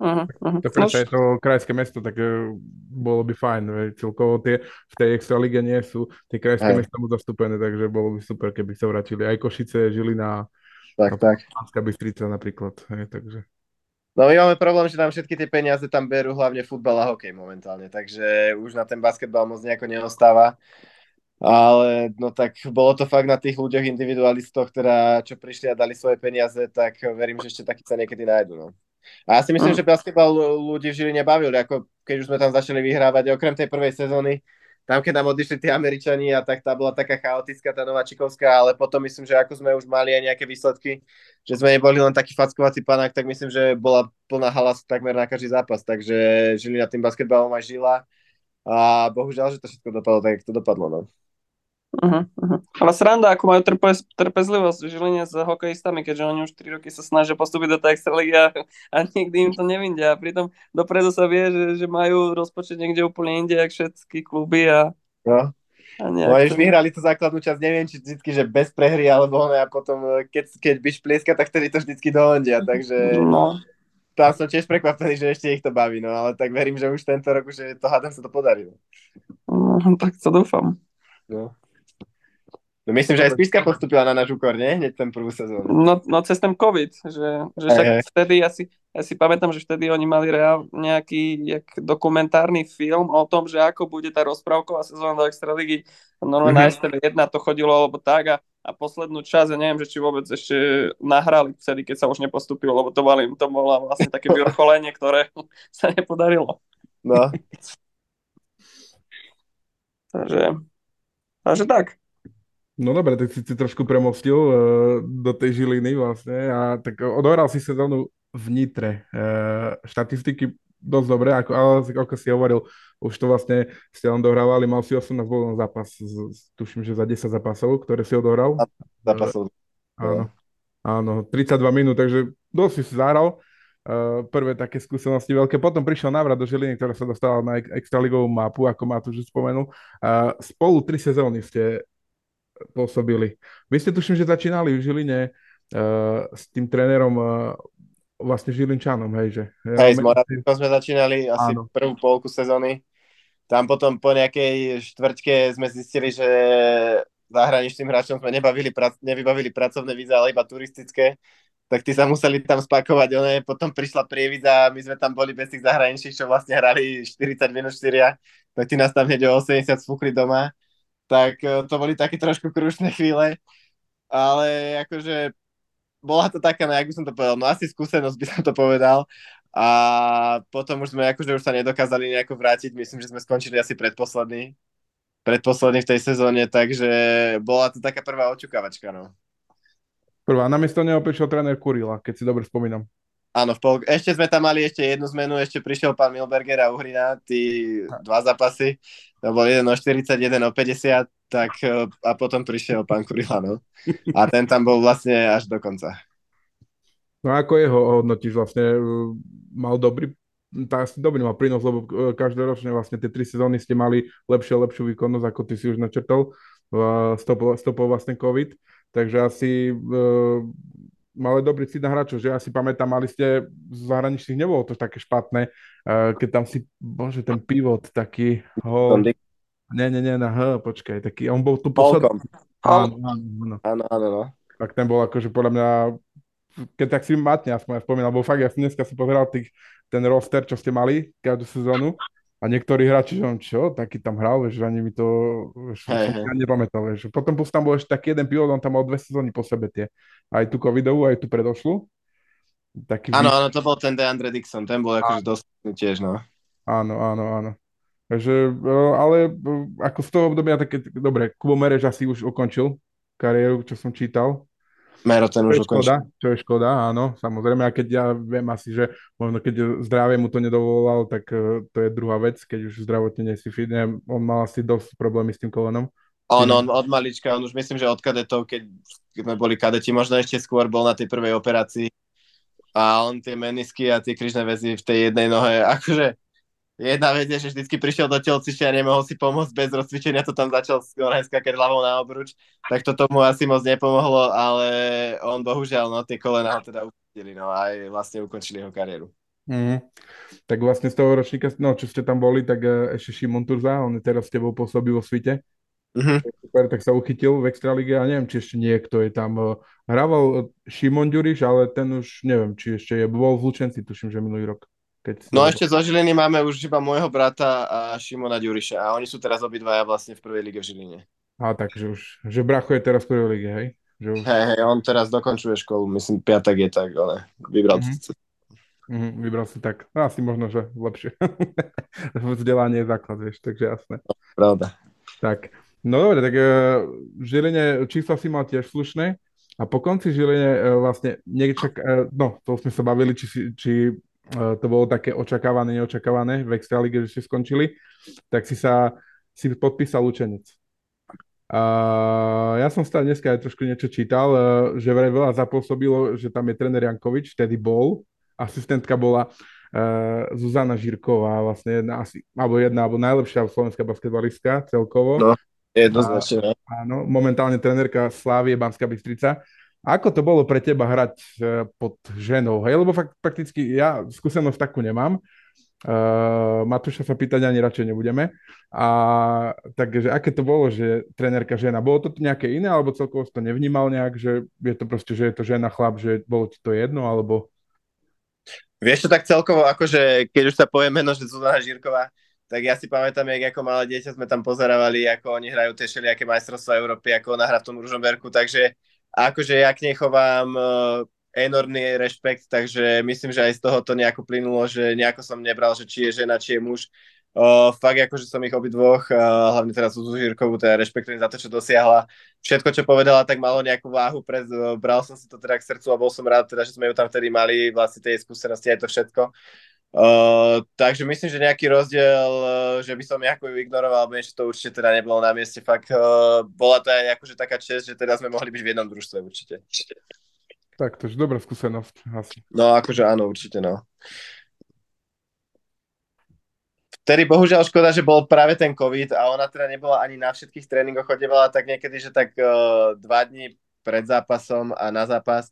Speaker 1: Uh-huh, uh-huh. Tak preto je to krajské mesto, tak uh, bolo by fajn. Celkovo tie v tej extralige nie sú tie krajské mesta mu zastúpené, takže bolo by super, keby sa vrátili aj Košice, Žilina,
Speaker 3: tak, tak.
Speaker 1: Pánska Bystrica napríklad. Hej, takže.
Speaker 3: No my máme problém, že nám všetky tie peniaze tam berú hlavne futbal a hokej momentálne, takže už na ten basketbal moc nejako neostáva. Ale no tak bolo to fakt na tých ľuďoch individualistoch, teda, čo prišli a dali svoje peniaze, tak verím, že ešte takí sa niekedy nájdu. No. A ja si myslím, mm. že basketbal ľudí v Žiline bavil, ako keď už sme tam začali vyhrávať, okrem tej prvej sezóny, tam, keď nám odišli tí Američania, tak tá bola taká chaotická, tá Nováčikovská, ale potom myslím, že ako sme už mali aj nejaké výsledky, že sme neboli len taký fackovací panák, tak myslím, že bola plná hala takmer na každý zápas, takže žili na tým basketbalom aj žila a bohužiaľ, že to všetko dopadlo tak, jak to dopadlo. No.
Speaker 2: Uh-huh, uh-huh. Ale sranda, ako majú trpe, trpezlivosť v Žiline s hokejistami, keďže oni už 3 roky sa snažia postúpiť do tej extraligy a, a nikdy im to nevindia. A pritom dopredu sa vie, že, že majú rozpočet niekde úplne inde, jak všetky kluby a,
Speaker 3: no. a no, už vyhrali tú základnú časť, neviem, či vždy, že bez prehry, alebo ne, a potom, keď, keď byš plieska, tak vtedy to vždycky dohondia, takže... No. Tam som tiež prekvapený, že ešte ich to baví, no ale tak verím, že už tento rok, že to hádam sa to podarilo.
Speaker 2: No, tak to dúfam.
Speaker 3: No. No myslím, že aj Spiska postupila na náš úkor, nie? Hneď ten prvú sezónu.
Speaker 2: No, no cez ten COVID, že, že však
Speaker 3: hej.
Speaker 2: vtedy, ja si, ja si pamätám, že vtedy oni mali reál, nejaký jak dokumentárny film o tom, že ako bude tá rozprávková sezóna do Extraligy. Normálne na STV1 to chodilo, alebo tak a, a poslednú časť, ja neviem, že či vôbec ešte nahrali vtedy, keď sa už nepostupilo, lebo to, mali, to bolo vlastne také vyvrcholenie, ktoré sa nepodarilo.
Speaker 3: No,
Speaker 2: Takže, takže tak.
Speaker 1: No dobre, tak si si trošku premostil uh, do tej Žiliny vlastne a tak odohral si sezónu v Nitre. Uh, štatistiky dosť dobré, ako, ale ako si hovoril, už to vlastne ste len dohrávali, mal si 18 bodov zápas, z, tuším, že za 10 zápasov, ktoré si odohral.
Speaker 3: zápasov.
Speaker 1: Áno, áno, 32 minút, takže dosť si zahral. Uh, prvé také skúsenosti veľké. Potom prišiel návrat do Žiliny, ktorá sa dostala na extraligovú mapu, ako ma tu už spomenul. Uh, spolu tri sezóny ste pôsobili. Vy ste tuším, že začínali v Žiline uh, s tým trénerom uh, vlastne Žilinčanom, hej, že?
Speaker 3: Hej, s Moravcom sme začínali asi
Speaker 1: Áno.
Speaker 3: prvú polku sezóny. Tam potom po nejakej štvrťke sme zistili, že zahraničným hráčom sme nebavili, nevybavili pracovné víza, ale iba turistické. Tak tí sa museli tam spakovať, one, potom prišla prievidza a my sme tam boli bez tých zahraničných, čo vlastne hrali 40 minút 4, tak tí nás tam hneď o 80 sfúkli doma. Tak e, to boli také trošku krušné chvíle, ale akože bola to taká, no, jak by som to povedal, no asi skúsenosť by som to povedal. A potom už sme akože už sa nedokázali nejako vrátiť, myslím, že sme skončili asi predposledný, predposledný v tej sezóne, takže bola to taká prvá očukávačka, no.
Speaker 1: Prvá, namiesto neho prišiel tréner Kurila, keď si dobre spomínam.
Speaker 3: Áno, v pol... ešte sme tam mali ešte jednu zmenu, ešte prišiel pán Milberger a Uhrina, tí dva zápasy, to bol jeden o 40, jeden o 50, tak e, a potom prišiel pán Kurila, no. A ten tam bol vlastne až do konca.
Speaker 1: No ako jeho hodnotíš vlastne? uh, Mal dobrý, tá asi dobrý mal prínos, lebo uh, každoročne vlastne tie tri sezóny ste mali lepšie lepšiu výkonnosť, ako ty si už načrtol. Stopol, stopol vlastne COVID, takže asi mali dobrý cít na hráčov, že ja si pamätám, mali ste z zahraničných, nebolo to také špatné, uh, keď tam si, bože, ten pivot taký, ho, nie, nie, nie, na H, počkaj, taký, on bol tu posledný. Áno, áno, áno.
Speaker 3: Áno, no.
Speaker 1: tak ten bol akože podľa mňa, keď tak si matne aspoň ja spomínal, lebo fakt ja som dneska si pozeral tých, ten roster, čo ste mali každú sezónu a niektorí hráči, že on čo, taký tam hral, že ani mi to, vieš,
Speaker 3: Hej,
Speaker 1: som nepamätal, vieš. Potom plus tam bol ešte taký jeden pivot, on tam mal dve sezóny po sebe tie, aj tú covidovú, aj tú predošlu. Taký
Speaker 3: Áno,
Speaker 1: vý-
Speaker 3: áno, to bol ten DeAndre Dixon, ten bol akože dosť tiež, no.
Speaker 1: áno, áno, áno. Takže, e, ale e, ako z toho obdobia také, dobre, Kubo Mereš asi už ukončil kariéru, čo som čítal.
Speaker 3: Mero ten
Speaker 1: Čo je
Speaker 3: už ukončil.
Speaker 1: škoda, čo je škoda, áno, samozrejme, a keď ja viem asi, že možno keď zdravie mu to nedovolal, tak uh, to je druhá vec, keď už zdravotne nie si fit, neviem, on mal asi dosť problémy s tým kolenom.
Speaker 3: On, on od malička, on už myslím, že od kadetov, keď sme boli kadeti, možno ešte skôr bol na tej prvej operácii a on tie menisky a tie križné väzy v tej jednej nohe, akože jedna vec je, že vždycky prišiel do telcičia a nemohol si pomôcť bez rozcvičenia, to tam začal skôr skakať hlavou na obruč, tak to tomu asi moc nepomohlo, ale on bohužiaľ, no tie kolena ho teda ukončili, no a aj vlastne ukončili jeho kariéru.
Speaker 1: Mhm. Tak vlastne z toho ročníka, no čo ste tam boli, tak uh, ešte Šimon Turza, on teraz s tebou pôsobí vo svite.
Speaker 3: Mhm.
Speaker 1: Super, tak sa uchytil v Extralíge a neviem, či ešte niekto je tam. Uh, hrával Šimon Ďuriš, ale ten už neviem, či ešte je, bol v Lučenci, tuším, že minulý rok. Keď si
Speaker 3: No
Speaker 1: dobre-
Speaker 3: ešte zo Žiliny máme už iba môjho brata a Šimona Ďuriša a oni sú teraz obidvaja vlastne v prvej lige v Žiline.
Speaker 1: A takže už, že Bracho je teraz v prvej lige, hej? Že už,
Speaker 3: Hej, hej, on teraz dokončuje školu, myslím, piatak je tak, ale vybral
Speaker 1: Mhm.
Speaker 3: to.
Speaker 1: mhm, vybral si tak, no, asi možno, že lepšie. Vzdelanie je základ, vieš, takže jasné.
Speaker 3: Pravda.
Speaker 1: Tak, no dobre, tak uh, v Žiline čísla si mal tiež slušné a po konci Žiline uh, vlastne nečak, uh, no to sme sa bavili, či, si, či to bolo také očakávané, neočakávané v Extralíge, že ste skončili, tak si sa si podpísal učenec. Uh, ja som stále dneska aj trošku niečo čítal, uh, že vraj veľa zapôsobilo, že tam je tréner Jankovič, vtedy bol, asistentka bola uh, Zuzana Žírková, vlastne jedna, asi, alebo jedna, alebo najlepšia slovenská basketbalistka celkovo.
Speaker 3: No. Jednoznačne. no.
Speaker 1: Áno, momentálne trénerka Slávie Banská Bystrica. Ako to bolo pre teba hrať e, pod ženou? Hej? Lebo fakt, prakticky ja skúsenosť takú nemám. Uh, Matúša sa pýtať ani radšej nebudeme. A takže aké to bolo, že trenérka žena? Bolo to nejaké iné, alebo celkovo to nevnímal nejak, že je to proste, že je to žena, chlap, že bolo ti to jedno, alebo...
Speaker 3: Vieš čo, tak celkovo, akože keď už sa povie meno, že Zuzana Žírková, tak ja si pamätám, jak ako malé dieťa sme tam pozeravali, ako oni hrajú tie všelijaké majstrovstvá Európy, ako ona hrá v tom Ružomberku, takže akože ja k nej chovám uh, enormný rešpekt, takže myslím, že aj z toho to nejako plynulo, že nejako som nebral, že či je žena, či je muž. Uh, fakt akože som ich obidvoch, uh, hlavne teraz Zuzu Žírkovú, teda rešpektujem za to, čo dosiahla. Všetko, čo povedala, tak malo nejakú váhu, pred, uh, bral som si to teda k srdcu a bol som rád, teda, že sme ju tam vtedy mali, vlastne tej skúsenosti aj to všetko. Uh, takže myslím, že nejaký rozdiel, uh, že by som nejako ju ignoroval, alebo niečo to určite teda nebolo na mieste. Fakt uh, bola to aj akože taká čest, že teda sme mohli byť v jednom družstve určite.
Speaker 1: Tak, to je dobrá skúsenosť asi.
Speaker 3: No, akože áno, určite, no. Vtedy bohužiaľ škoda, že bol práve ten COVID a ona teda nebola ani na všetkých tréningoch, chodevala tak niekedy, že tak uh, dva dní pred zápasom a na zápas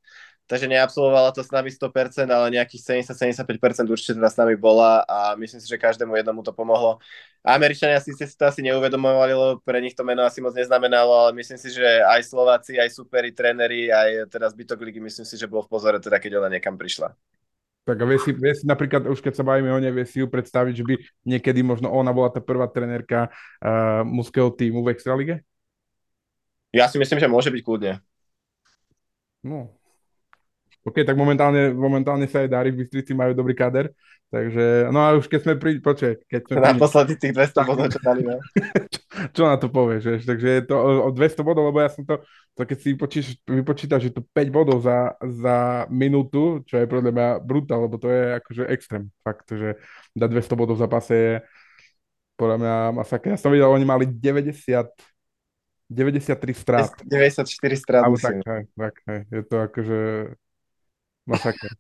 Speaker 3: takže neabsolvovala to s nami 100%, ale nejakých 70-75% určite teda s nami bola a myslím si, že každému jednomu to pomohlo. Američania si, si to asi neuvedomovali, lebo pre nich to meno asi moc neznamenalo, ale myslím si, že aj Slováci, aj superi, tréneri, aj teda zbytok ligy, myslím si, že bol v pozore teda, keď ona niekam prišla.
Speaker 1: Tak a vie si, vie si napríklad, už keď sa bavíme o nej, vie si ju predstaviť, že by niekedy možno ona bola tá prvá trenérka uh, mužského týmu v Extralige?
Speaker 3: Ja si myslím, že môže byť kľudne.
Speaker 1: No, OK, tak momentálne, momentálne sa aj darí, v Bystrici majú dobrý kader, takže, no a už keď sme pri, počkaj, keď sme...
Speaker 3: Naposledy tých 200 bodov, čo dali, no.
Speaker 1: čo, čo na to povieš, vieš, takže je to o, o 200 bodov, lebo ja som to, to keď si vypočítaš, že to 5 bodov za, za minútu, čo je podľa mňa brutál, lebo to je akože extrém, fakt, že dať 200 bodov v zápase je podľa mňa masaker. Ja som videl, oni mali 90 93 strát.
Speaker 3: 94 strát.
Speaker 1: Alebo tak, hej, tak, hej. Je to akože Masaker.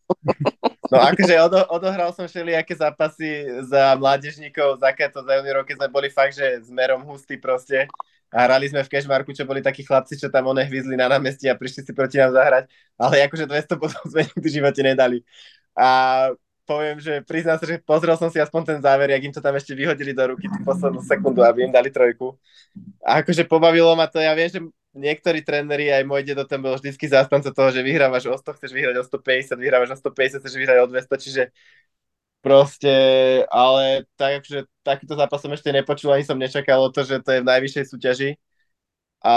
Speaker 3: No akože odo, odohral som všelijaké zápasy za mládežníkov, za keto, za juniorov, keď sme boli fakt, že s merom hustí proste. A hrali sme v Kešmarku, čo boli takí chlapci, čo tam one hvizli na námestí a prišli si proti nám zahrať. Ale akože 200 bodov sme nikdy v živote nedali. A poviem, že priznám sa, že pozrel som si aspoň ten záver, jak im to tam ešte vyhodili do ruky tú poslednú sekundu, aby im dali trojku. A akože pobavilo ma to, ja viem, že niektorí tréneri, aj môj dedo ten bol vždycky zástanca toho, že vyhrávaš o 100, chceš vyhrať o 150, vyhrávaš o 150, chceš vyhrať o 200, čiže proste, ale tak akože takýto zápas som ešte nepočul, ani som nečakal o to, že to je v najvyššej súťaži a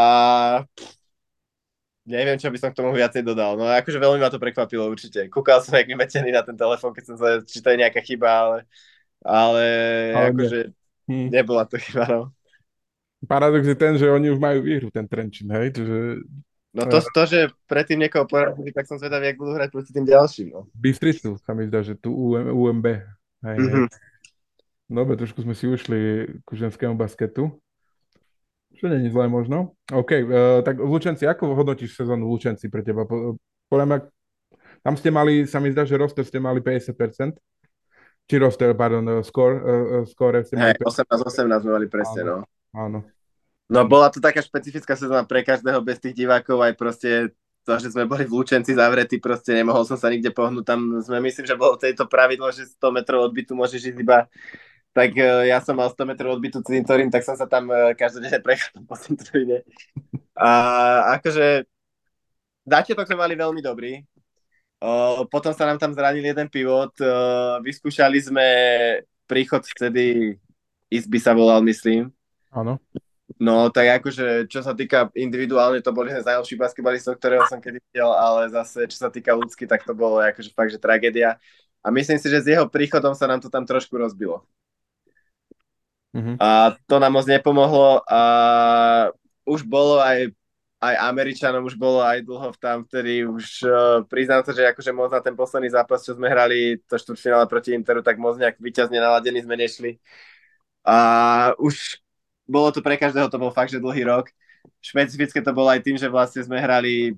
Speaker 3: pff, neviem, čo by som k tomu viacej dodal. No akože veľmi ma to prekvapilo určite. Kúkal som jak vymetený na ten telefón, keď som sa, či to je nejaká chyba, ale, ale, ale akože hm. nebola to chyba, no
Speaker 1: paradox je ten, že oni už majú výhru, ten Trenčín, hej, čiže...
Speaker 3: No to, to že predtým niekoho porazili, tak som zvedavý, jak budú hrať proti tým ďalším, no.
Speaker 1: Bystricu sa mi zdá, že tu UM, UMB, hej, mm-hmm. hej. Dobre, trošku sme si ušli ku ženskému basketu. Čo není zlé možno. OK, uh, tak v Lučenci, ako hodnotíš sezónu v Lučenci pre teba? Podľa mňa, tam ste mali, sa mi zdá, že roster ste mali 50%. Či roster, pardon, skôr, uh, skôr ste
Speaker 3: mali... Hey, 18-18 sme mali presne, no.
Speaker 1: Áno.
Speaker 3: No bola to taká špecifická sezóna pre každého bez tých divákov, aj proste to, že sme boli v Lučenci zavretí, proste nemohol som sa nikde pohnúť. Tam sme, myslím, že bolo tejto pravidlo, že 100 metrov odbytu môžeš ísť iba tak uh, ja som mal 100 metrov odbytu cintorín, tak som sa tam uh, každodenne prechádzal po cintoríne. A akože začiatok sme mali veľmi dobrý. Potom sa nám tam zranil jeden pivot. Uh, vyskúšali sme príchod vtedy Izby sa volal, myslím.
Speaker 1: Áno.
Speaker 3: No, tak akože, čo sa týka individuálne, to boli z najlepších basketbalistov, ktorého som kedy videl, ale zase, čo sa týka ľudsky, tak to bolo akože fakt, že tragédia. A myslím si, že s jeho príchodom sa nám to tam trošku rozbilo. Mm-hmm. A to nám moc nepomohlo a už bolo aj, aj Američanom, už bolo aj dlho tam vtedy, už uh, priznám sa, že akože moc na ten posledný zápas, čo sme hrali, to štvrťfinále proti Interu, tak moc nejak vyťazne naladení sme nešli. A už bolo to pre každého, to bol fakt, že dlhý rok. Špecifické to bolo aj tým, že vlastne sme hrali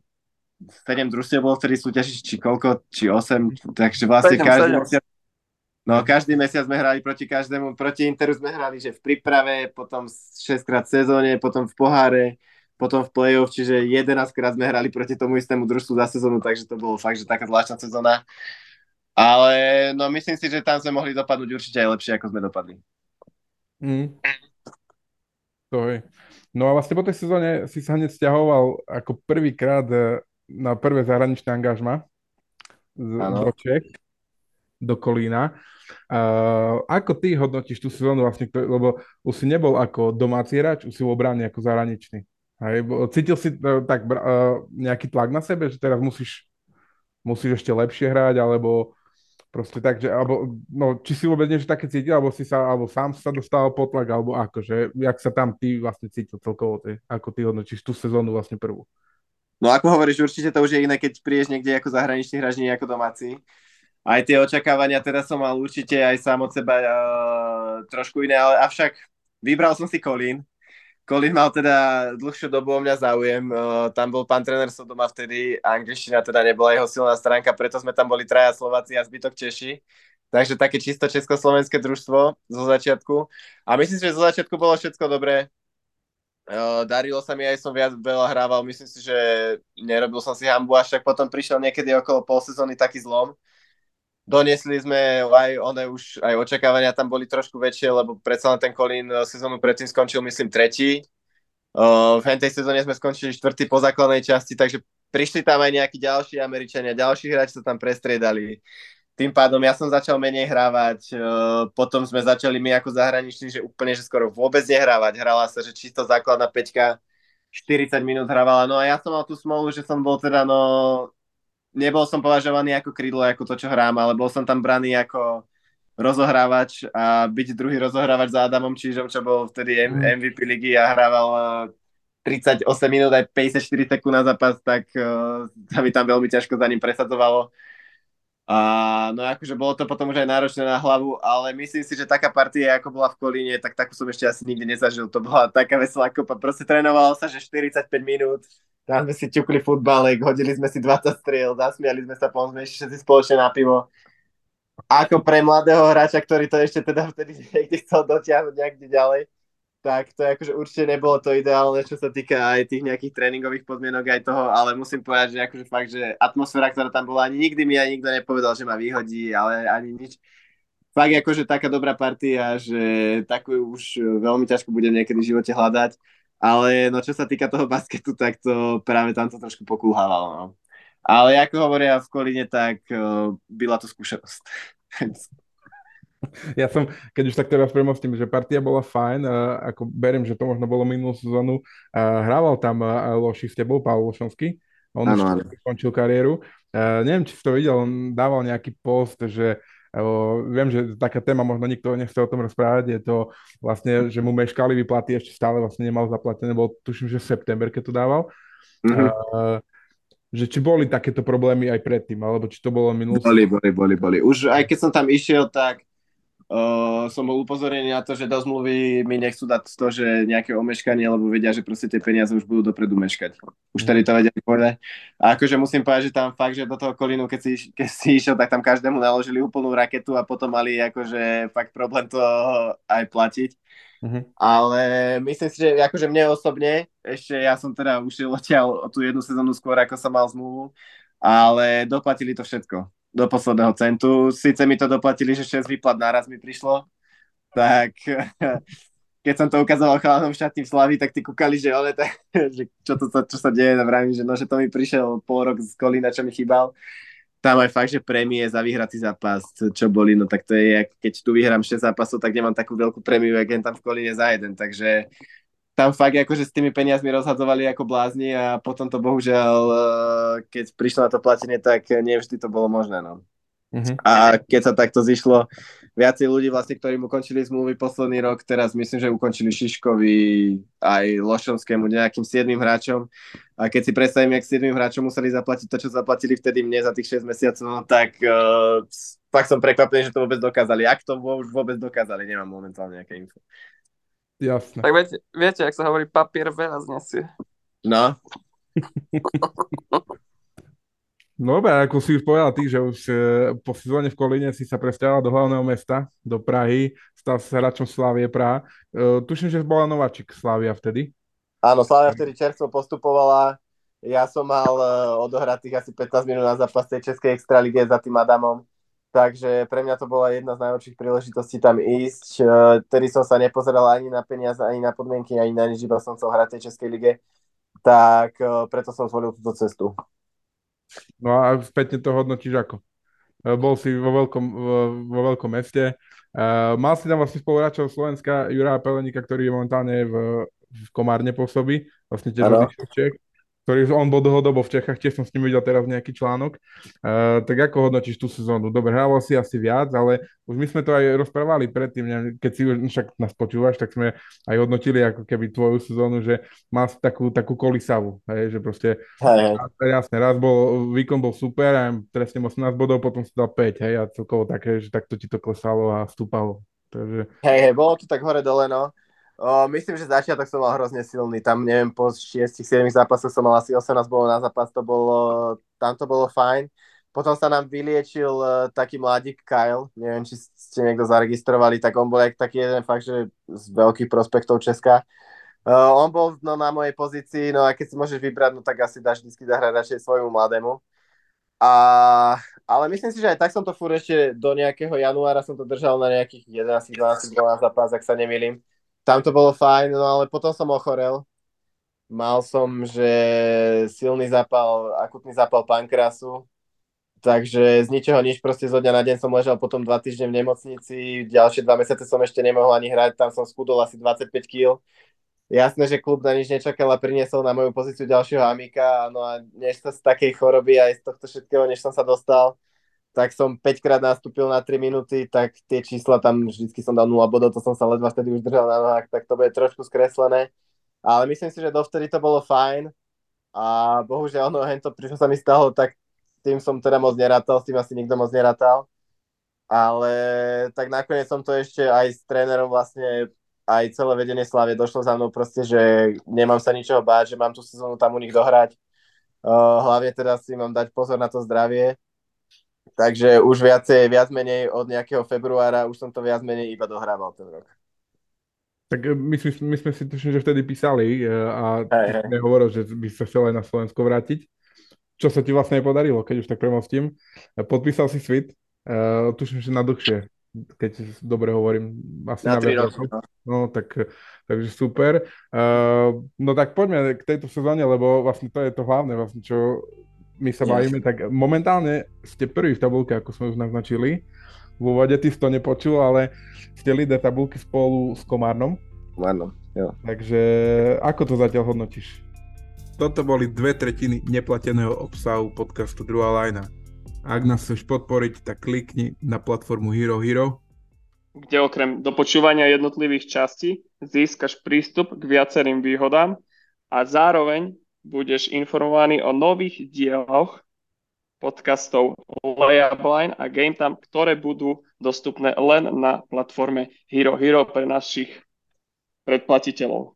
Speaker 3: 7 družstiev bolo vtedy súťažiť, či koľko, či 8, takže vlastne 7, každý 7. mesiac No, každý mesiac sme hrali proti každému, proti Interu sme hrali, že v príprave, potom 6 krát v sezóne, potom v poháre, potom v play-off, čiže 11 krát sme hrali proti tomu istému družstvu za sezónu, takže to bolo fakt, že taká zvláštna sezóna. Ale no myslím si, že tam sme mohli dopadnúť určite aj lepšie, ako sme dopadli.
Speaker 1: Mm. To je. No a vlastne po tej sezóne si sa hneď stiahoval ako prvýkrát eh, na prvé zahraničné angažma do Čech, do Kolína. Uh, ako ty hodnotíš tú sezónu vlastne, lebo už si nebol ako domáci hráč, už si v obrane ako zahraničný. Hej, cítil si uh, tak uh, nejaký tlak na sebe, že teraz musíš, musíš ešte lepšie hrať, alebo proste tak, že, alebo, no, či si vôbec niečo také cítil, alebo si sa, alebo sám sa dostal pod tlak, alebo ako, že, jak sa tam ty vlastne cítil celkovo, ty, ako ty hodnotíš tú sezónu vlastne prvú?
Speaker 3: No ako hovoríš, určite to už je iné, keď prídeš niekde ako zahraničný hráč, nie ako domáci aj tie očakávania teda som mal určite aj sám od seba uh, trošku iné, ale avšak vybral som si Kolín. Kolín mal teda dlhšiu dobu o mňa záujem, tam bol pán tréner Sodoma vtedy, angličtina teda nebola jeho silná stránka, preto sme tam boli traja Slováci a zbytok Češi. Takže také čisto československé družstvo zo začiatku. A myslím si, že zo začiatku bolo všetko dobré. Darilo sa mi, aj som viac veľa hrával, myslím si, že nerobil som si hambu, až tak potom prišiel niekedy okolo pol sezóny taký zlom, doniesli sme aj one už, aj očakávania tam boli trošku väčšie, lebo predsa len ten Kolín eh, sezónu predtým skončil, myslím, tretí. Uh, v tej sezóne sme skončili štvrtý po základnej časti, takže prišli tam aj nejakí ďalší Američania, ďalší hráči sa tam prestriedali. Tým pádom ja som začal menej hrávať, uh, potom sme začali my ako zahraniční, že úplne, že skoro vôbec nehrávať. Hrala sa, že čisto základná peťka 40 minút hrávala. No a ja som mal tú smolu, že som bol teda no nebol som považovaný ako krídlo, ako to, čo hrám, ale bol som tam braný ako rozohrávač a byť druhý rozohrávač za Adamom Čížom, čo bol vtedy MVP mm. ligy a hrával 38 eh, minút aj 54 sekúnd na zápas, tak uh, sa mi tam veľmi ťažko za ním presadzovalo. A no akože bolo to potom už aj náročné na hlavu, ale myslím si, že taká partia, ako bola v Kolíne, tak takú som ešte asi nikdy nezažil. To bola taká veselá kopa. Proste trénovalo sa, že 45 minút tam sme si ťukli futbalek, hodili sme si 20 striel, zasmiali sme sa, potom sme všetci spoločne na pivo. Ako pre mladého hráča, ktorý to ešte teda vtedy niekde chcel dotiahnuť niekde ďalej, tak to akože určite nebolo to ideálne, čo sa týka aj tých nejakých tréningových podmienok aj toho, ale musím povedať, že akože fakt, že atmosféra, ktorá tam bola, ani nikdy mi ani nikto nepovedal, že ma vyhodí, ale ani nič. Fakt akože taká dobrá partia, že takú už veľmi ťažko budem niekedy v živote hľadať ale no čo sa týka toho basketu, tak to práve tam to trošku pokulhávalo. No. Ale ako hovoria v Kolíne, tak uh, byla to skúsenosť.
Speaker 1: Ja som, keď už tak teraz premostím, že partia bola fajn, ako beriem, že to možno bolo minulú sezónu, hrával tam Loši s tebou, Pavel Lošovský, on ano, už ano. skončil kariéru. Neviem, či si to videl, on dával nejaký post, že Viem, že taká téma, možno nikto nechce o tom rozprávať, je to vlastne, že mu meškali vyplaty, ešte stále vlastne nemal zaplatené, bol tuším, že september, keď to dával. Mm-hmm. Uh, že či boli takéto problémy aj predtým, alebo či to bolo minulé.
Speaker 3: Boli, boli, boli, boli. Už aj keď som tam išiel, tak uh, som bol upozornený na to, že do zmluvy mi nechcú dať to, že nejaké omeškanie, lebo vedia, že proste tie peniaze už budú dopredu meškať. Už tady to vedia povedať. A akože musím povedať, že tam fakt, že do toho kolínu, keď si, keď si išiel, tak tam každému naložili úplnú raketu a potom mali akože fakt problém to aj platiť. Uh-huh. Ale myslím si, že akože mne osobne, ešte ja som teda ušiel odtiaľ tú jednu sezónu skôr, ako som mal zmluvu, ale doplatili to všetko do posledného centu. Sice mi to doplatili, že 6 výplat naraz mi prišlo, tak keď som to ukazoval chalanom šatní v Slavi, tak ty kúkali, že, ale tak, že čo, to, čo sa deje, a vravím, že, no, že to mi prišiel pol rok z Kolína, čo mi chýbal. Tam aj fakt, že prémie za vyhratý zápas, čo boli, no tak to je, keď tu vyhrám 6 zápasov, tak nemám takú veľkú prémiu, jak tam v Kolíne za jeden, takže tam fakt akože s tými peniazmi rozhadzovali ako blázni a potom to bohužiaľ, eh, keď prišlo na to platenie, tak nevždy to bolo možné. No. Uh-huh. A keď sa takto zišlo, viacej ľudí vlastne, ktorí mu ukončili zmluvy posledný rok, teraz myslím, že ukončili Šiškovi aj Lošonskému nejakým siedmým hráčom. A keď si predstavím, jak siedmým hráčom museli zaplatiť to, čo zaplatili vtedy mne za tých 6 mesiacov, no tak uh, fakt som prekvapený, že to vôbec dokázali. Ak to vôbec dokázali, nemám momentálne nejaké info.
Speaker 1: Jasné.
Speaker 2: Tak viete, viete, ak sa hovorí, papier veľa znesie.
Speaker 3: No.
Speaker 1: No dobre, ako si už povedal ty, že už e, po sezóne v Kolíne si sa presťahoval do hlavného mesta, do Prahy, stal sa hráčom Slávie Praha. E, tuším, že bola nováčik Slávia vtedy.
Speaker 3: Áno, Slávia vtedy čerstvo postupovala. Ja som mal e, odohratých asi 15 minút na zápas tej Českej extralíge za tým Adamom takže pre mňa to bola jedna z najlepších príležitostí tam ísť. E, tedy som sa nepozeral ani na peniaze, ani na podmienky, ani na nič, iba som chcel hrať tej Českej lige, tak e, preto som zvolil túto cestu.
Speaker 1: No a spätne to hodnotíš ako? E, bol si vo veľkom, vo veľkom meste, mal si tam vlastne spoluhráčov Slovenska Juraja Pelenika, ktorý momentálne v, v Komárne pôsobí, vlastne tiež Čech ktorý on bol dlhodobo v Čechách, tiež som s ním videl teraz nejaký článok. Uh, tak ako hodnotíš tú sezónu? Dobre, hrával si asi viac, ale už my sme to aj rozprávali predtým, keď si už však nás počúvaš, tak sme aj hodnotili ako keby tvoju sezónu, že má takú, takú kolisavu, hej, že proste
Speaker 3: hej.
Speaker 1: jasne, raz bol, výkon bol super, aj trestne 18 bodov, potom si dal 5, hej, a celkovo také, že takto ti to klesalo a stúpalo. Takže...
Speaker 3: Hej, hej, bolo to tak hore dole, no. Myslím, že začiatok som mal hrozne silný. Tam, neviem, po 6-7 zápasoch som mal asi 18 bolo na zápas, to bolo, tam to bolo fajn. Potom sa nám vyliečil uh, taký mladík Kyle, neviem, či ste niekto zaregistrovali, tak on bol jak taký jeden fakt, že z veľkých prospektov Česka. Uh, on bol no, na mojej pozícii, no a keď si môžeš vybrať, no tak asi dáš vždy zahrať radšej svojmu mladému. A, ale myslím si, že aj tak som to furt ešte do nejakého januára som to držal na nejakých 11, 12, 12 zápas, ak sa nemýlim tam to bolo fajn, no ale potom som ochorel. Mal som, že silný zápal, akutný zápal pankrasu, takže z ničoho nič, proste zo dňa na deň som ležal potom dva týždne v nemocnici, ďalšie dva mesiace som ešte nemohol ani hrať, tam som skudol asi 25 kg. Jasné, že klub na nič nečakal a priniesol na moju pozíciu ďalšieho Amika, no a než sa z takej choroby aj z tohto všetkého, než som sa dostal, tak som 5 krát nastúpil na 3 minúty, tak tie čísla tam vždycky som dal 0 bodov, to som sa ledva vtedy už držal na nohách, tak to bude trošku skreslené. Ale myslím si, že dovtedy to bolo fajn a bohužiaľ, no hento, prišlo sa mi stalo, tak tým som teda moc nerátal, s tým asi nikto moc nerátal. Ale tak nakoniec som to ešte aj s trénerom vlastne aj celé vedenie Slavie došlo za mnou proste, že nemám sa ničoho báť, že mám tú sezónu tam u nich dohrať. Uh, hlavne teda si mám dať pozor na to zdravie, Takže už viacej, viac menej od nejakého februára už som to viac menej iba dohrával ten rok.
Speaker 1: Tak eh, my, my, my sme si tuším, že vtedy písali eh, a hey, hey. hovoril, že by sa chcel aj na Slovensko vrátiť. Čo sa ti vlastne podarilo, keď už tak premostím. Podpísal si svit, uh, tuším, že na dlhšie, keď dobre hovorím. Asi
Speaker 3: na, na 3 roky. No.
Speaker 1: no tak, takže super. Uh, no tak poďme k tejto sezóne, lebo vlastne to je to hlavné, vlastne, čo my sa bavíme, tak momentálne ste prvý v tabulke, ako sme už naznačili. V úvode ty si to nepočul, ale ste líder tabulky spolu s Komárnom.
Speaker 3: Komárnom, jo.
Speaker 1: Takže ako to zatiaľ hodnotíš? Toto boli dve tretiny neplateného obsahu podcastu Druhá lajna. Ak nás chceš podporiť, tak klikni na platformu Hero Hero,
Speaker 2: kde okrem dopočúvania jednotlivých častí získaš prístup k viacerým výhodám a zároveň budeš informovaný o nových dieloch podcastov Layup a Game Time, ktoré budú dostupné len na platforme Hero Hero pre našich predplatiteľov.